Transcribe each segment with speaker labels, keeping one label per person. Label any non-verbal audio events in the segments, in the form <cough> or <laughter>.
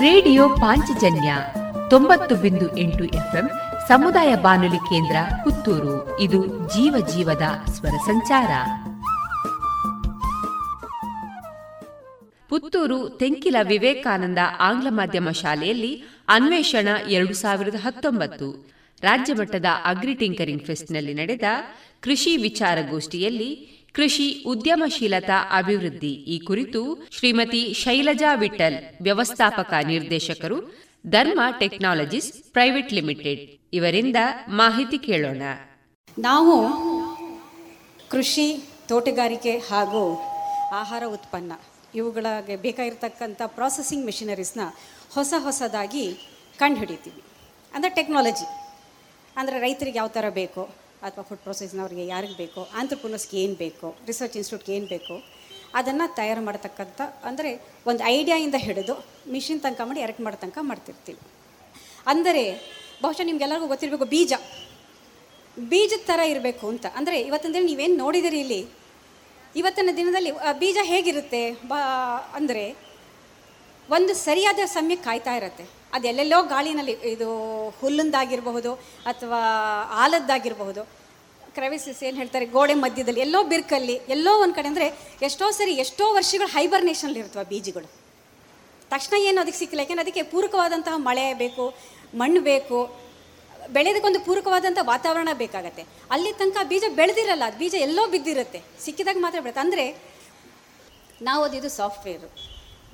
Speaker 1: Radio Panchajanya ತೊಂಬತ್ತು ಬಿಂದು ಎಂಟು ಎಫ್ಎಂ ಸಮುದಾಯ ಬಾನುಲಿ ಕೇಂದ್ರ ಪುತ್ತೂರು. ಇದು ಜೀವ ಜೀವದ ಸ್ವರ ಸಂಚಾರ. ಪುತ್ತೂರು ತೆಂಕಿಲ ವಿವೇಕಾನಂದ ಆಂಗ್ಲ ಮಾಧ್ಯಮ ಶಾಲೆಯಲ್ಲಿ ಅನ್ವೇಷಣ ಎರಡು ಸಾವಿರದ ಹತ್ತೊಂಬತ್ತು. ರಾಜ್ಯ ಮಟ್ಟದ ಅಗ್ರಿ ಟಿಂಕರಿಂಗ್ ಫೆಸ್ಟ್ನಲ್ಲಿ ನಡೆದ ಕೃಷಿ ವಿಚಾರಗೋಷ್ಠಿಯಲ್ಲಿ ಕೃಷಿ ಉದ್ಯಮಶೀಲತಾ ಅಭಿವೃದ್ಧಿ. ಈ ಕುರಿತು ಶ್ರೀಮತಿ ಶೈಲಜಾ ವಿಠಲ್ ವ್ಯವಸ್ಥಾಪಕ ನಿರ್ದೇಶಕರು, ಧರ್ಮ ಟೆಕ್ನಾಲಜೀಸ್ ಪ್ರೈವೇಟ್ ಲಿಮಿಟೆಡ್ ಇವರಿಂದ ಮಾಹಿತಿ ಕೇಳೋಣ.
Speaker 2: ನಾವು ಕೃಷಿ ತೋಟಗಾರಿಕೆ ಹಾಗೂ ಆಹಾರ ಉತ್ಪನ್ನ ಇವುಗಳಿಗೆ ಬೇಕಾಗಿರ್ತಕ್ಕಂಥ ಪ್ರಾಸೆಸಿಂಗ್ ಮೆಷಿನರೀಸ್ನ ಹೊಸ ಹೊಸದಾಗಿ ಕಂಡುಹಿಡಿತೀವಿ. ಅಂದರೆ ಟೆಕ್ನಾಲಜಿ ಅಂದರೆ ರೈತರಿಗೆ ಯಾವ ಥರ ಬೇಕು ಅಥವಾ ಫುಡ್ ಪ್ರೊಸೆಸ್ನವ್ರಿಗೆ ಯಾರಿಗೆ ಬೇಕೋ ಆಂಥ್ರಪ್ರನರ್ಸ್ಗೆ ಏನು ಬೇಕು ರಿಸರ್ಚ್ ಇನ್ಸ್ಟಿಟ್ಯೂಟ್ಗೆ ಏನು ಬೇಕೋ, ಅದನ್ನು ತಯಾರು ಮಾಡತಕ್ಕಂಥ ಅಂದರೆ ಒಂದು ಐಡಿಯಾಯಿಂದ ಹಿಡಿದು ಮಿಷಿನ್ ತನಕ ಮಾಡಿ ಎರಕ್ ಮಾಡೋ ತನಕ ಮಾಡ್ತಿರ್ತೀವಿ. ಅಂದರೆ ಬಹುಶಃ ನಿಮ್ಗೆಲ್ಲರಿಗೂ ಗೊತ್ತಿರಬೇಕು ಬೀಜ. ಬೀಜದ ಥರ ಇರಬೇಕು ಅಂತ. ಅಂದರೆ ಇವತ್ತಿನ ದಿನ ನೀವೇನು ನೋಡಿದಿರಿ ಇಲ್ಲಿ? ಇವತ್ತಿನ ದಿನದಲ್ಲಿ ಬೀಜ ಹೇಗಿರುತ್ತೆ? ಬಾ, ಅಂದರೆ ಒಂದು ಸರಿಯಾದ ಸಮಯಕ್ಕೆ ಕಾಯ್ತಾ ಇರುತ್ತೆ. ಅದೆಲ್ಲೆಲ್ಲೋ ಗಾಳಿನಲ್ಲಿ, ಇದು ಹುಲ್ಲಂದಾಗಿರಬಹುದು ಅಥವಾ ಆಲದ್ದಾಗಿರಬಹುದು. ಕ್ರವಿಸಿಸ್ ಏನು ಹೇಳ್ತಾರೆ, ಗೋಡೆ ಮಧ್ಯದಲ್ಲಿ ಎಲ್ಲೋ ಬಿರ್ಕಲ್ಲಿ, ಎಲ್ಲೋ ಒಂದು ಕಡೆ ಅಂದರೆ ಎಷ್ಟೋ ಸರಿ ಎಷ್ಟೋ ವರ್ಷಗಳು ಹೈಬರ್ನೇಷನಲ್ಲಿ ಇರ್ತವೆ ಬೀಜಗಳು. ತಕ್ಷಣ ಏನು ಅದಕ್ಕೆ ಸಿಕ್ಕಿಲ್ಲ, ಯಾಕೆಂದರೆ ಅದಕ್ಕೆ ಪೂರಕವಾದಂತಹ ಮಳೆ ಬೇಕು, ಮಣ್ಣು ಬೇಕು, ಬೆಳೆದಕ್ಕೊಂದು ಪೂರಕವಾದಂಥ ವಾತಾವರಣ ಬೇಕಾಗತ್ತೆ. ಅಲ್ಲಿ ತನಕ ಬೀಜ ಬೆಳೆದಿರಲ್ಲ, ಅದು ಬೀಜ ಎಲ್ಲೋ ಬಿದ್ದಿರುತ್ತೆ, ಸಿಕ್ಕಿದಾಗ ಮಾತ್ರ ಬೆಳೆಯುತ್ತೆ. ಅಂದರೆ ನಾವು ಓದಿದ್ದು ಸಾಫ್ಟ್ವೇರು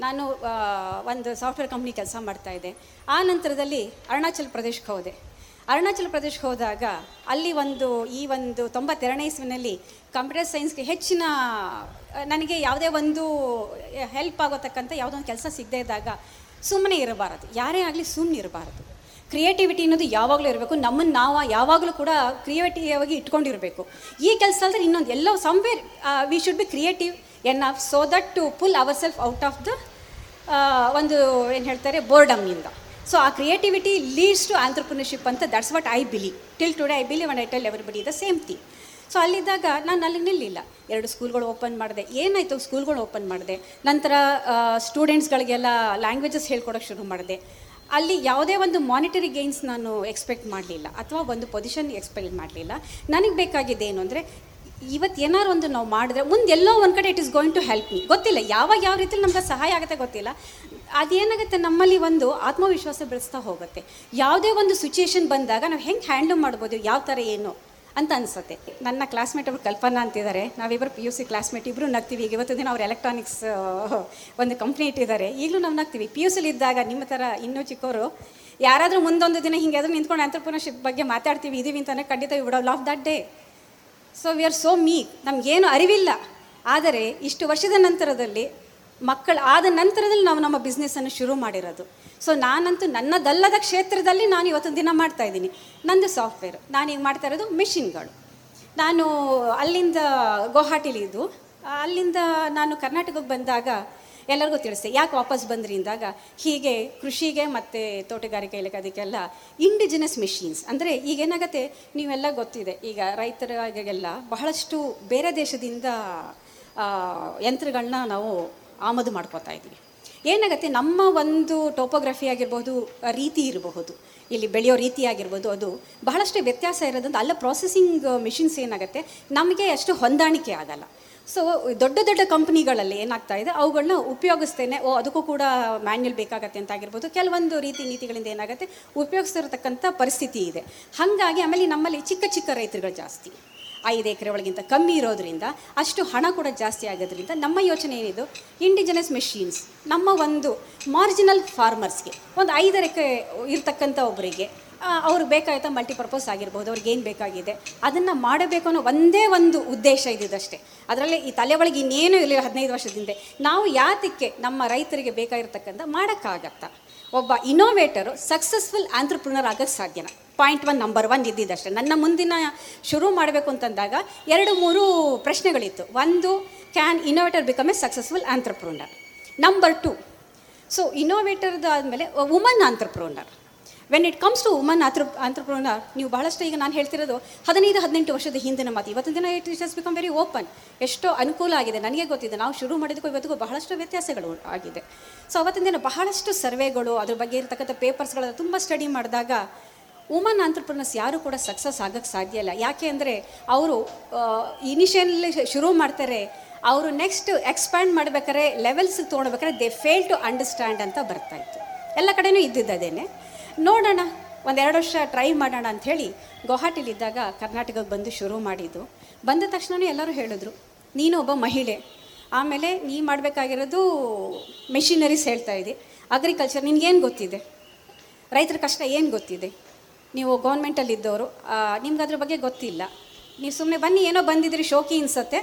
Speaker 2: ನಾನು ಒಂದು ಸಾಫ್ಟ್ವೇರ್ ಕಂಪ್ನಿ ಕೆಲಸ ಮಾಡ್ತಾಯಿದ್ದೆ ಆ ನಂತರದಲ್ಲಿ ಅರುಣಾಚಲ ಪ್ರದೇಶಕ್ಕೆ ಹೋದೆ. ಅರುಣಾಚಲ ಪ್ರದೇಶಕ್ಕೆ ಹೋದಾಗ ಅಲ್ಲಿ ಒಂದು, ಈ ಒಂದು ತೊಂಬತ್ತೆರಡನೇ ಇಸ್ವಿನಲ್ಲಿ ಕಂಪ್ಯೂಟರ್ ಸೈನ್ಸ್ಗೆ ಹೆಚ್ಚಿನ, ನನಗೆ ಯಾವುದೇ ಒಂದು ಹೆಲ್ಪ್ ಆಗೋತಕ್ಕಂಥ ಯಾವುದೋ ಒಂದು ಕೆಲಸ ಸಿಗದೇ ಇದ್ದಾಗ ಸುಮ್ಮನೆ ಇರಬಾರದು. ಯಾರೇ ಆಗಲಿ ಸುಮ್ಮನೆ ಇರಬಾರದು. ಕ್ರಿಯೇಟಿವಿಟಿ ಅನ್ನೋದು ಯಾವಾಗಲೂ ಇರಬೇಕು. ನಮ್ಮನ್ನು ನಾವು ಯಾವಾಗಲೂ ಕೂಡ ಕ್ರಿಯೇಟಿವಾಗಿ ಇಟ್ಕೊಂಡಿರಬೇಕು. ಈ ಕೆಲಸ ಅಂದರೆ ಇನ್ನೊಂದು ಎಲ್ಲೋ somewhere we should be creative enough so that to pull our self out of the ಒಂದು ಏನು ಹೇಳ್ತಾರೆ ಬೋರ್ಡಮ್ನಿಂದ ಸೊ ಆ ಕ್ರಿಯೇಟಿವಿಟಿ ಲೀಡ್ಸ್ ಟು ಆಂಟ್ರಪ್ರಿನರ್ಶಿಪ್ ಅಂತ that's what I believe till today I believe on I tell everybody the same thing so ಅಲ್ಲಿದ್ದಾಗ ನಾನು ಅಲ್ಲಿ ನಿಲ್ಲಿಲ್ಲ. ಎರಡು ಸ್ಕೂಲ್ಗಳು open ಮಾಡಿದೆ. ಏನಾಯಿತು ಸ್ಕೂಲ್ಗಳು ಓಪನ್ ಮಾಡಿದೆ. ನಂತರ ಸ್ಟೂಡೆಂಟ್ಸ್ಗಳಿಗೆಲ್ಲ ಲ್ಯಾಂಗ್ವೇಜಸ್ ಹೇಳ್ಕೊಡೋಕ್ಕೆ ಶುರು ಮಾಡಿದೆ. ಅಲ್ಲಿ ಯಾವುದೇ ಒಂದು ಮಾನಿಟರಿ ಗೇನ್ಸ್ ನಾನು ಎಕ್ಸ್ಪೆಕ್ಟ್ ಮಾಡಲಿಲ್ಲ. ಅಥವಾ ಒಂದು ಪೊಸಿಷನ್ ಎಕ್ಸ್ಪೆಕ್ಟ್ ಮಾಡಲಿಲ್ಲ. ನನಗೆ ಬೇಕಾಗಿದ್ದೇನು ಅಂದರೆ ಇವತ್ತು ಏನಾರು ಒಂದು ನಾವು ಮಾಡಿದ್ರೆ, ಮುಂದೆ ಎಲ್ಲೋ ಒಂದು ಕಡೆ it is going to help me ಗೊತ್ತಿಲ್ಲ, ಯಾವಾಗ ಯಾವ ರೀತಿಲಿ ನಮ್ಗೆ ಸಹಾಯ ಆಗುತ್ತೆ ಗೊತ್ತಿಲ್ಲ. ಅದೇನಾಗುತ್ತೆ, ನಮ್ಮಲ್ಲಿ ಒಂದು ಆತ್ಮವಿಶ್ವಾಸ ಬೆಳೆಸ್ತಾ ಹೋಗುತ್ತೆ. ಯಾವುದೇ ಒಂದು ಸಿಚುಯೇಷನ್ ಬಂದಾಗ ನಾವು ಹೆಂಗೆ ಹ್ಯಾಂಡಲ್ ಮಾಡ್ಬೋದು, ಯಾವ ಥರ ಏನು ಅಂತ ಅನಿಸುತ್ತೆ. ನನ್ನ ಕ್ಲಾಸ್ಮೇಟ್ ಅವರು ಕಲ್ಪನಾ ಅಂತಿದ್ದಾರೆ ನಾವಿಬ್ಬರು ಪಿ ಯು ಸಿ ಕ್ಲಾಸ್ಮೇಟ್ ಇಬ್ಬರು ನಗ್ತೀವಿ. ಈಗ ಇವತ್ತು ದಿನ ಅವ್ರು ಎಲೆಕ್ಟ್ರಾನಿಕ್ಸ್ <laughs> ಒಂದು ಕಂಪ್ನಿ ಇಟ್ಟಿದ್ದಾರೆ. ಈಗಲೂ ನಾವು ನಗ್ತೀವಿ. ಪಿ ಯು ಸಿಲಿ ಇದ್ದಾಗ ನಿಮ್ಮ ಥರ ಇನ್ನೂ ಚಿಕ್ಕವರು ಯಾರಾದರೂ ಮುಂದೊಂದು ದಿನ ಹಿಂಗೆ ಆದರೂ ನಿಂತ್ಕೊಂಡು ಆಂಟ್ರಪ್ರಿನರ್ಶಿಪ್ ಬಗ್ಗೆ ಮಾತಾಡ್ತೀವಿ, ಇದೀವಿ ಅಂತಲೇ ಖಂಡಿತ we would love that day so we are so me ನಮಗೇನು ಅರಿವಿಲ್ಲ. ಆದರೆ, ಇಷ್ಟು ವರ್ಷದ ನಂತರದಲ್ಲಿ, ಮಕ್ಕಳು ಆದ ನಂತರದಲ್ಲಿ ನಾವು ನಮ್ಮ ಬಿಸ್ನೆಸ್ಸನ್ನು ಶುರು ಮಾಡಿರೋದು. ಸೊ ನಾನಂತೂ ನನ್ನದಲ್ಲದ ಕ್ಷೇತ್ರದಲ್ಲಿ ನಾನು ಇವತ್ತೊಂದು ದಿನ ಮಾಡ್ತಾ ಇದ್ದೀನಿ. ನಂದು ಸಾಫ್ಟ್ವೇರ್ ನಾನು ಈಗ ಮಾಡ್ತಾ ಇರೋದು ಮಿಷಿನ್ಗಳು ನಾನು ಅಲ್ಲಿಂದ ಗುವಾಹಟಿಲಿದ್ದು. ಅಲ್ಲಿಂದ ನಾನು ಕರ್ನಾಟಕಕ್ಕೆ ಬಂದಾಗ ಎಲ್ಲರಿಗೂ ತಿಳಿಸ್ತೆ ಯಾಕೆ ವಾಪಸ್ ಬಂದ್ರಿ ಅಂದಾಗ, ಹೀಗೆ ಕೃಷಿಗೆ ಮತ್ತು ತೋಟಗಾರಿಕೆ ಇಲಾಖೆ ಅದಕ್ಕೆಲ್ಲ ಇಂಡಿಜಿನಸ್ ಮಿಷಿನ್ಸ್ ಅಂದರೆ ಈಗೇನಾಗತ್ತೆ ನೀವೆಲ್ಲ ಗೊತ್ತಿದೆ, ಈಗ ರೈತರಿಗೆಲ್ಲ ಬಹಳಷ್ಟು ಬೇರೆ ದೇಶದಿಂದ ಯಂತ್ರಗಳನ್ನ ನಾವು ಆಮದು ಮಾಡ್ಕೋತಾ ಇದ್ದೀವಿ. ಏನಾಗುತ್ತೆ? ನಮ್ಮ ಒಂದು ಟೋಪೋಗ್ರಫಿ ಆಗಿರ್ಬೋದು ರೀತಿ ಇರಬಹುದು. ಇಲ್ಲಿ ಬೆಳೆಯೋ ರೀತಿ ಆಗಿರ್ಬೋದು, ಅದು ಬಹಳಷ್ಟು ವ್ಯತ್ಯಾಸ ಇರೋದ್ರಿಂದ ಅಲ್ಲ ಪ್ರಾಸೆಸಿಂಗ್ ಮಿಷಿನ್ಸ್ ಏನಾಗುತ್ತೆ? ನಮಗೆ ಅಷ್ಟು ಹೊಂದಾಣಿಕೆ ಆಗಲ್ಲ. ಸೊ ದೊಡ್ಡ ದೊಡ್ಡ ಕಂಪ್ನಿಗಳಲ್ಲಿ ಏನಾಗ್ತಾ ಇದೆ? ಅವುಗಳನ್ನ ಉಪಯೋಗಿಸ್ತೇನೆ. ಓ, ಅದಕ್ಕೂ ಕೂಡ ಮ್ಯಾನ್ಯಲ್ ಬೇಕಾಗತ್ತೆ ಅಂತ ಆಗಿರ್ಬೋದು. ಕೆಲವೊಂದು ರೀತಿ ನೀತಿಗಳಿಂದ ಏನಾಗುತ್ತೆ? ಉಪಯೋಗಿಸ್ತಿರತಕ್ಕಂಥ ಪರಿಸ್ಥಿತಿ ಇದೆ. ಹಾಗಾಗಿ ಆಮೇಲೆ ನಮ್ಮಲ್ಲಿ ಚಿಕ್ಕ ಚಿಕ್ಕ ರೈತರುಗಳು ಜಾಸ್ತಿ. ಐದು ಎಕರೆ ಒಳಗಿಂತ ಕಮ್ಮಿ ಇರೋದ್ರಿಂದ ಅಷ್ಟು ಹಣ ಕೂಡ ಜಾಸ್ತಿ ಆಗೋದ್ರಿಂದ ನಮ್ಮ ಯೋಚನೆ ಏನಿದು? ಇಂಡಿಜಿನಸ್ ಮೆಷಿನ್ಸ್ ನಮ್ಮ ಒಂದು ಮಾರ್ಜಿನಲ್ ಫಾರ್ಮರ್ಸ್ಗೆ ಒಂದು ಐದು ಎಕರೆ ಇರ್ತಕ್ಕಂಥ ಒಬ್ಬರಿಗೆ ಅವ್ರಿಗೆ ಬೇಕಾಯ್ತಾ ಮಲ್ಟಿಪರ್ಪಸ್ ಆಗಿರ್ಬೋದು, ಅವ್ರಿಗೆ ಏನು ಬೇಕಾಗಿದೆ, ಅದನ್ನು ಮಾಡಬೇಕು ಅನ್ನೋ ಒಂದೇ ಒಂದು ಉದ್ದೇಶ ಇದ್ದಿದ್ದಷ್ಟೇ ಅದರಲ್ಲಿ ಈ ತಲೆ ಒಳಗೆ ಇನ್ನೇನು ಇಲ್ಲ ಹದಿನೈದು ವರ್ಷದಿಂದ ನಾವು ಯಾತಕ್ಕೆ ನಮ್ಮ ರೈತರಿಗೆ ಬೇಕಾಗಿರ್ತಕ್ಕಂಥ ಮಾಡೋಕ್ಕಾಗತ್ತ? ಒಬ್ಬ ಇನೋವೇಟರು ಸಕ್ಸಸ್ಫುಲ್ ಆಂಟ್ರಪ್ರಿನರ್ ಆಗೋಕ್ಕೆ ಸಾಧ್ಯನ? ಪಾಯಿಂಟ್ ಒನ್ ನಂಬರ್ ಒನ್ ಇದ್ದಿದ್ದಷ್ಟೇ. ನನ್ನ ಮುಂದಿನ ಶುರು ಮಾಡಬೇಕು ಅಂತಂದಾಗ ಎರಡು, ಮೂರು ಪ್ರಶ್ನೆಗಳಿತ್ತು. ಒಂದು can innovator become a successful entrepreneur number two so ಇನೋವೇಟರ್ದು ಆದಮೇಲೆ woman entrepreneur when it comes to woman ಆತ್ರ entrepreneur ನೀವು ಬಹಳಷ್ಟು ಈಗ ನಾನು ಹೇಳ್ತಿರೋದು ಹದಿನೈದು, ಹದಿನೆಂಟು ವರ್ಷದ ಹಿಂದಿನ ಮಾತು. ಇವತ್ತಿನ ದಿನ it is become very open ಎಷ್ಟೋ ಅನುಕೂಲ ಆಗಿದೆ. ನನಗೆ ಗೊತ್ತಿದೆ. ನಾವು ಶುರು ಮಾಡಿದಕ್ಕೂ ಇವತ್ತಿಗೂ ಬಹಳಷ್ಟು ವ್ಯತ್ಯಾಸಗಳು ಆಗಿದೆ. ಸೊ ಅವತ್ತಿನ ದಿನ ಬಹಳಷ್ಟು ಸರ್ವೆಗಳು ಅದ್ರ ಬಗ್ಗೆ ಇರತಕ್ಕಂಥ ಪೇಪರ್ಸ್ಗಳ ತುಂಬ ಸ್ಟಡಿ ಮಾಡಿದಾಗ ವುಮನ್ ಆಂಟ್ರಪ್ರನರ್ಸ್ ಯಾರು ಕೂಡ ಸಕ್ಸಸ್ ಆಗೋಕ್ಕೆ ಸಾಧ್ಯ ಇಲ್ಲ. ಯಾಕೆ ಅಂದರೆ ಅವರು ಇನಿಷಿಯಲಿ ಶುರು ಮಾಡ್ತಾರೆ, ಅವರು ನೆಕ್ಸ್ಟ್ ಎಕ್ಸ್ಪ್ಯಾಂಡ್ ಮಾಡ್ಬೇಕಾದ್ರೆ ಲೆವೆಲ್ಸ್ ತೊಗೊಳ್ಬೇಕಾದ್ರೆ ದೇ ಫೇಲ್ ಟು ಅಂಡರ್ಸ್ಟ್ಯಾಂಡ್ ಅಂತ ಬರ್ತಾಯಿತ್ತು ಎಲ್ಲ ಕಡೆಯೂ ಇದ್ದಿದ್ದೇನೆ ನೋಡೋಣ ಒಂದೆರಡು ವರ್ಷ ಟ್ರೈ ಮಾಡೋಣ ಅಂಥೇಳಿ ಗುವಾಹಟಿಲಿದ್ದಾಗ ಕರ್ನಾಟಕಕ್ಕೆ ಬಂದು ಶುರು ಮಾಡಿದ್ದು. ಬಂದ ತಕ್ಷಣವೇ ಎಲ್ಲರೂ ಹೇಳಿದ್ರು, ನೀನು ಒಬ್ಬ ಮಹಿಳೆ, ಆಮೇಲೆ ನೀ ಮಾಡಬೇಕಾಗಿರೋದು ಮೆಷಿನರೀಸ್ ಹೇಳ್ತಾ ಇದ್ದಿ. ಅಗ್ರಿಕಲ್ಚರ್ ನಿನಗೇನು ಗೊತ್ತಿದೆ? ರೈತರ ಕಷ್ಟ ಏನು ಗೊತ್ತಿದೆ? ನೀವು ಗೌರ್ಮೆಂಟಲ್ಲಿ ಇದ್ದವರು ನಿಮ್ಗೆ ಅದ್ರ ಬಗ್ಗೆ ಗೊತ್ತಿಲ್ಲ. ನೀವು ಸುಮ್ಮನೆ ಬನ್ನಿ, ಏನೋ ಬಂದಿದ್ದೀರಿ, ಶೋಕಿ ಅನ್ಸತ್ತೆ.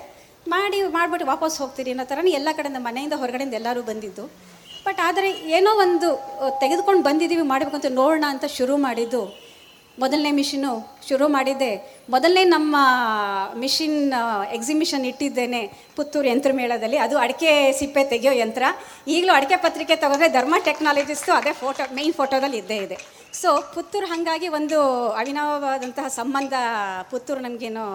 Speaker 2: ಮಾಡಿ, ಮಾಡಿಬಿಟ್ಟು ವಾಪಸ್ ಹೋಗ್ತೀರಿ ಅನ್ನೋ ಥರ ಎಲ್ಲ ಕಡೆಯಿಂದ ಮನೆಯಿಂದ ಹೊರಗಡೆಯಿಂದ ಎಲ್ಲರೂ ಬಂದಿದ್ದು. ಬಟ್ ಆದರೆ ಏನೋ ಒಂದು ತೆಗೆದುಕೊಂಡು ಬಂದಿದ್ದೀವಿ, ಮಾಡಬೇಕಂತ ನೋಡೋಣ ಅಂತ ಶುರು ಮಾಡಿದ್ದು. ಮೊದಲನೇ ಮಿಷಿನು ಶುರು ಮಾಡಿದ್ದೆ. ಮೊದಲನೇ ನಮ್ಮ ಮಿಷಿನ್ ಎಕ್ಸಿಬಿಷನ್ ಇಟ್ಟಿದ್ದೇನೆ ಪುತ್ತೂರು ಯಂತ್ರಮೇಳದಲ್ಲಿ ಅದು ಅಡಿಕೆ ಸಿಪ್ಪೆ ತೆಗೆಯೋ ಯಂತ್ರ. ಈಗಲೂ ಅಡಿಕೆ ಪತ್ರಿಕೆ ತಗೊಂಡ್ರೆ ಧರ್ಮ ಟೆಕ್ನಾಲಜಿಸ್ಟು ಅದೇ ಫೋಟೋ ಮೇಯ್ನ್ ಫೋಟೋದಲ್ಲಿ ಇದ್ದೇ ಇದೆ. ಸೊ ಪುತ್ತೂರು ಹಾಗಾಗಿ ಒಂದು ಅವಿನವವಾದಂತಹ ಸಂಬಂಧ ಪುತ್ತೂರು ನಮಗೇನು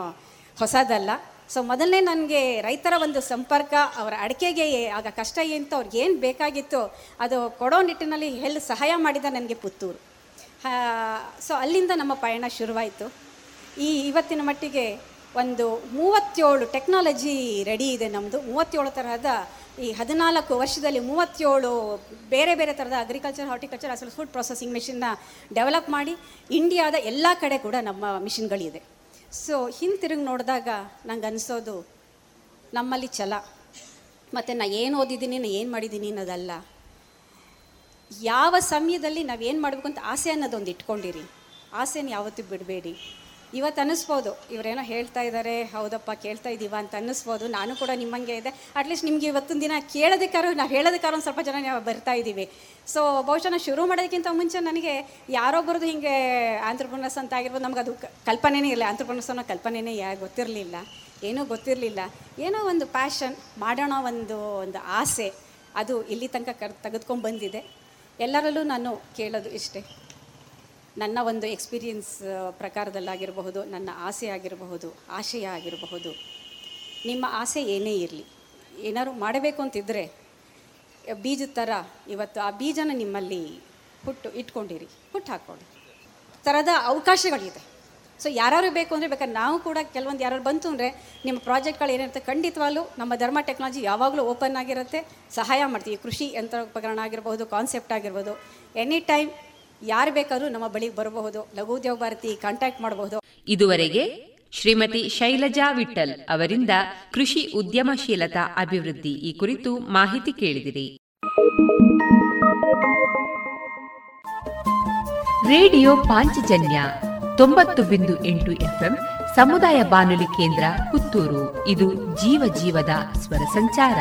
Speaker 2: ಹೊಸದಲ್ಲ. ಸೊ ಮೊದಲನೇ ನನಗೆ ರೈತರ ಒಂದು ಸಂಪರ್ಕ, ಅವರ ಅಡಿಕೆಗೆ ಆಗ ಕಷ್ಟ ಏನಂತ ಅವ್ರಿಗೆ ಏನು ಬೇಕಾಗಿತ್ತು ಅದು ಕೊಡೋ ನಿಟ್ಟಿನಲ್ಲಿ ಎಲ್ಲಿ ಸಹಾಯ ಮಾಡಿದ ನನಗೆ ಪುತ್ತೂರು. ಸೊ ಅಲ್ಲಿಂದ ನಮ್ಮ ಪಯಣ ಶುರುವಾಯಿತು. ಈ ಇವತ್ತಿನ ಮಟ್ಟಿಗೆ ಒಂದು ಮೂವತ್ತೇಳು ಟೆಕ್ನಾಲಜಿ ರೆಡಿ ಇದೆ ನಮ್ಮದು ಮೂವತ್ತೇಳು ತರಹದ ಈ ಹದಿನಾಲ್ಕು ವರ್ಷದಲ್ಲಿ ಮೂವತ್ತೇಳು ಬೇರೆ ಬೇರೆ ಥರದ ಅಗ್ರಿಕಲ್ಚರ್ ಹಾರ್ಟಿಕಲ್ಚರ್ ಅಸಲ್ ಫುಡ್ ಪ್ರೊಸೆಸಿಂಗ್ ಮಿಷಿನ್ನ ಡೆವಲಪ್ ಮಾಡಿ ಇಂಡಿಯಾದ ಎಲ್ಲ ಕಡೆ ಕೂಡ ನಮ್ಮ ಮಿಷಿನ್ಗಳಿದೆ ಸೊ ಹಿಂತಿರುಗಿ ನೋಡಿದಾಗ ನಂಗೆ ಅನಿಸೋದು, ನಮ್ಮಲ್ಲಿ ಛಲ. ಮತ್ತು ನಾನು ಏನು ಓದಿದ್ದೀನಿ ನಾನು ಏನು ಮಾಡಿದ್ದೀನಿ ಅನ್ನೋದಲ್ಲ. ಯಾವ ಸಮಯದಲ್ಲಿ ನಾವು ಏನು ಮಾಡಬೇಕು ಅಂತ ಆಸೆ ಅನ್ನೋದೊಂದು ಇಟ್ಕೊಂಡಿರಿ. ಆಸೆನ ಯಾವತ್ತೂ ಬಿಡಬೇಡಿ. ಇವತ್ತು ಅನ್ನಿಸ್ಬೋದು. ಇವರೇನೋ ಹೇಳ್ತಾ ಇದ್ದಾರೆ ಹೌದಪ್ಪ ಕೇಳ್ತಾ ಇದ್ದೀವ ಅಂತ ಅನ್ನಿಸ್ಬೋದು. ನಾನು ಕೂಡ ನಿಮ್ಮಂಗೆ ಇದೆ. ಅಟ್ಲೀಸ್ಟ್ ನಿಮಗೆ ಇವತ್ತಿನ ದಿನ ಕೇಳೋದಕ್ಕಾರು, ನಾವು ಹೇಳೋದಕ್ಕಾರು ಒಂದು ಸ್ವಲ್ಪ ಜನ ನಾವು ಬರ್ತಾ ಇದ್ದೀವಿ ಸೊ ಬಹುಶಃ ನಾವು ಶುರು ಮಾಡೋದಕ್ಕಿಂತ ಮುಂಚೆ ನನಗೆ ಯಾರೊಬ್ಬರದು ಹಿಂಗೆ ಆಂಧ್ರಪ್ರನಸ್ ಅಂತ ಆಗಿರ್ಬೋದು, ನಮ್ಗೆ ಅದು ಕಲ್ಪನೆನೇ ಇಲ್ಲ. ಆಂಧ್ರಪ್ರನಸ್ ಅನ್ನೋ ಕಲ್ಪನೆನೇ ಯಾ, ಗೊತ್ತಿರಲಿಲ್ಲ. ಏನೂ ಗೊತ್ತಿರಲಿಲ್ಲ. ಏನೋ ಒಂದು ಪ್ಯಾಷನ್ ಮಾಡೋಣ ಒಂದು ಒಂದು ಆಸೆ, ಅದು ಇಲ್ಲಿ ತನಕ ಕರ್, ತೆಗೆದುಕೊಂಡು ಬಂದಿದೆ. ಎಲ್ಲರಲ್ಲೂ ನಾನು ಕೇಳೋದು ಇಷ್ಟೇ. ನನ್ನ ಒಂದು ಎಕ್ಸ್ಪೀರಿಯನ್ಸ್ ಪ್ರಕಾರದಲ್ಲಾಗಿರಬಹುದು, ನನ್ನ ಆಸೆ ಆಗಿರಬಹುದು ಆಶಯ ಆಗಿರಬಹುದು ನಿಮ್ಮ ಆಸೆ ಏನೇ ಇರಲಿ, ಏನಾದ್ರು ಮಾಡಬೇಕು ಅಂತಿದ್ದರೆ ಬೀಜದ ಥರ ಇವತ್ತು ಆ ಬೀಜನ ನಿಮ್ಮಲ್ಲಿ ಹುಟ್ಟು, ಇಟ್ಕೊಂಡಿರಿ, ಹುಟ್ಟು ಹಾಕ್ಕೊಳ್ಳಿ. ಥರದ ಅವಕಾಶಗಳಿದೆ. ಸೊ ಯಾರು ಬೇಕು ಅಂದರೆ ಬೇಕಾದ್ರೆ ನಾವು ಕೂಡ ಕೆಲವೊಂದು ಯಾರು ಬಂತು ಅಂದರೆ ನಿಮ್ಮ ಪ್ರಾಜೆಕ್ಟ್ಗಳು ಏನಿರುತ್ತೆ ಖಂಡಿತವಾಗ್ಲೂ ನಮ್ಮ ಧರ್ಮ ಟೆಕ್ನಾಲಜಿ ಯಾವಾಗಲೂ ಓಪನ್ ಆಗಿರುತ್ತೆ. ಸಹಾಯ ಮಾಡ್ತೀವಿ. ಕೃಷಿ ಯಂತ್ರೋಪಕರಣ ಆಗಿರ್ಬೋದು ಕಾನ್ಸೆಪ್ಟ್ ಆಗಿರ್ಬೋದು. ಎನಿ ಟೈಮ್ ಯಾರು ಬೇಕಾದರೂ ನಮ್ಮ ಬಳಿಗೆ ಬರಬಹುದು, ಲಘು ಉದ್ಯೋಗ ಭಾರತಿ ಕಾಂಟ್ಯಾಕ್ಟ್ ಮಾಡಬಹುದು.
Speaker 1: ಇದುವರೆಗೆ ಶ್ರೀಮತಿ ಶೈಲಜಾ ವಿಠಲ್ ಅವರಿಂದ ಕೃಷಿ ಉದ್ಯಮಶೀಲತಾ ಅಭಿವೃದ್ಧಿ ಈ ಕುರಿತು ಮಾಹಿತಿ ಕೇಳಿದಿರಿ. ರೇಡಿಯೋ ಪಾಂಚಜನ್ಯ ತೊಂಬತ್ತು ಬಿಂದು ಎಂಟು ಎಫ್ಎಂ ಸಮುದಾಯ ಬಾನುಲಿ ಕೇಂದ್ರ ಪುತ್ತೂರು. ಇದು ಜೀವ ಜೀವದ ಸ್ವರ ಸಂಚಾರ.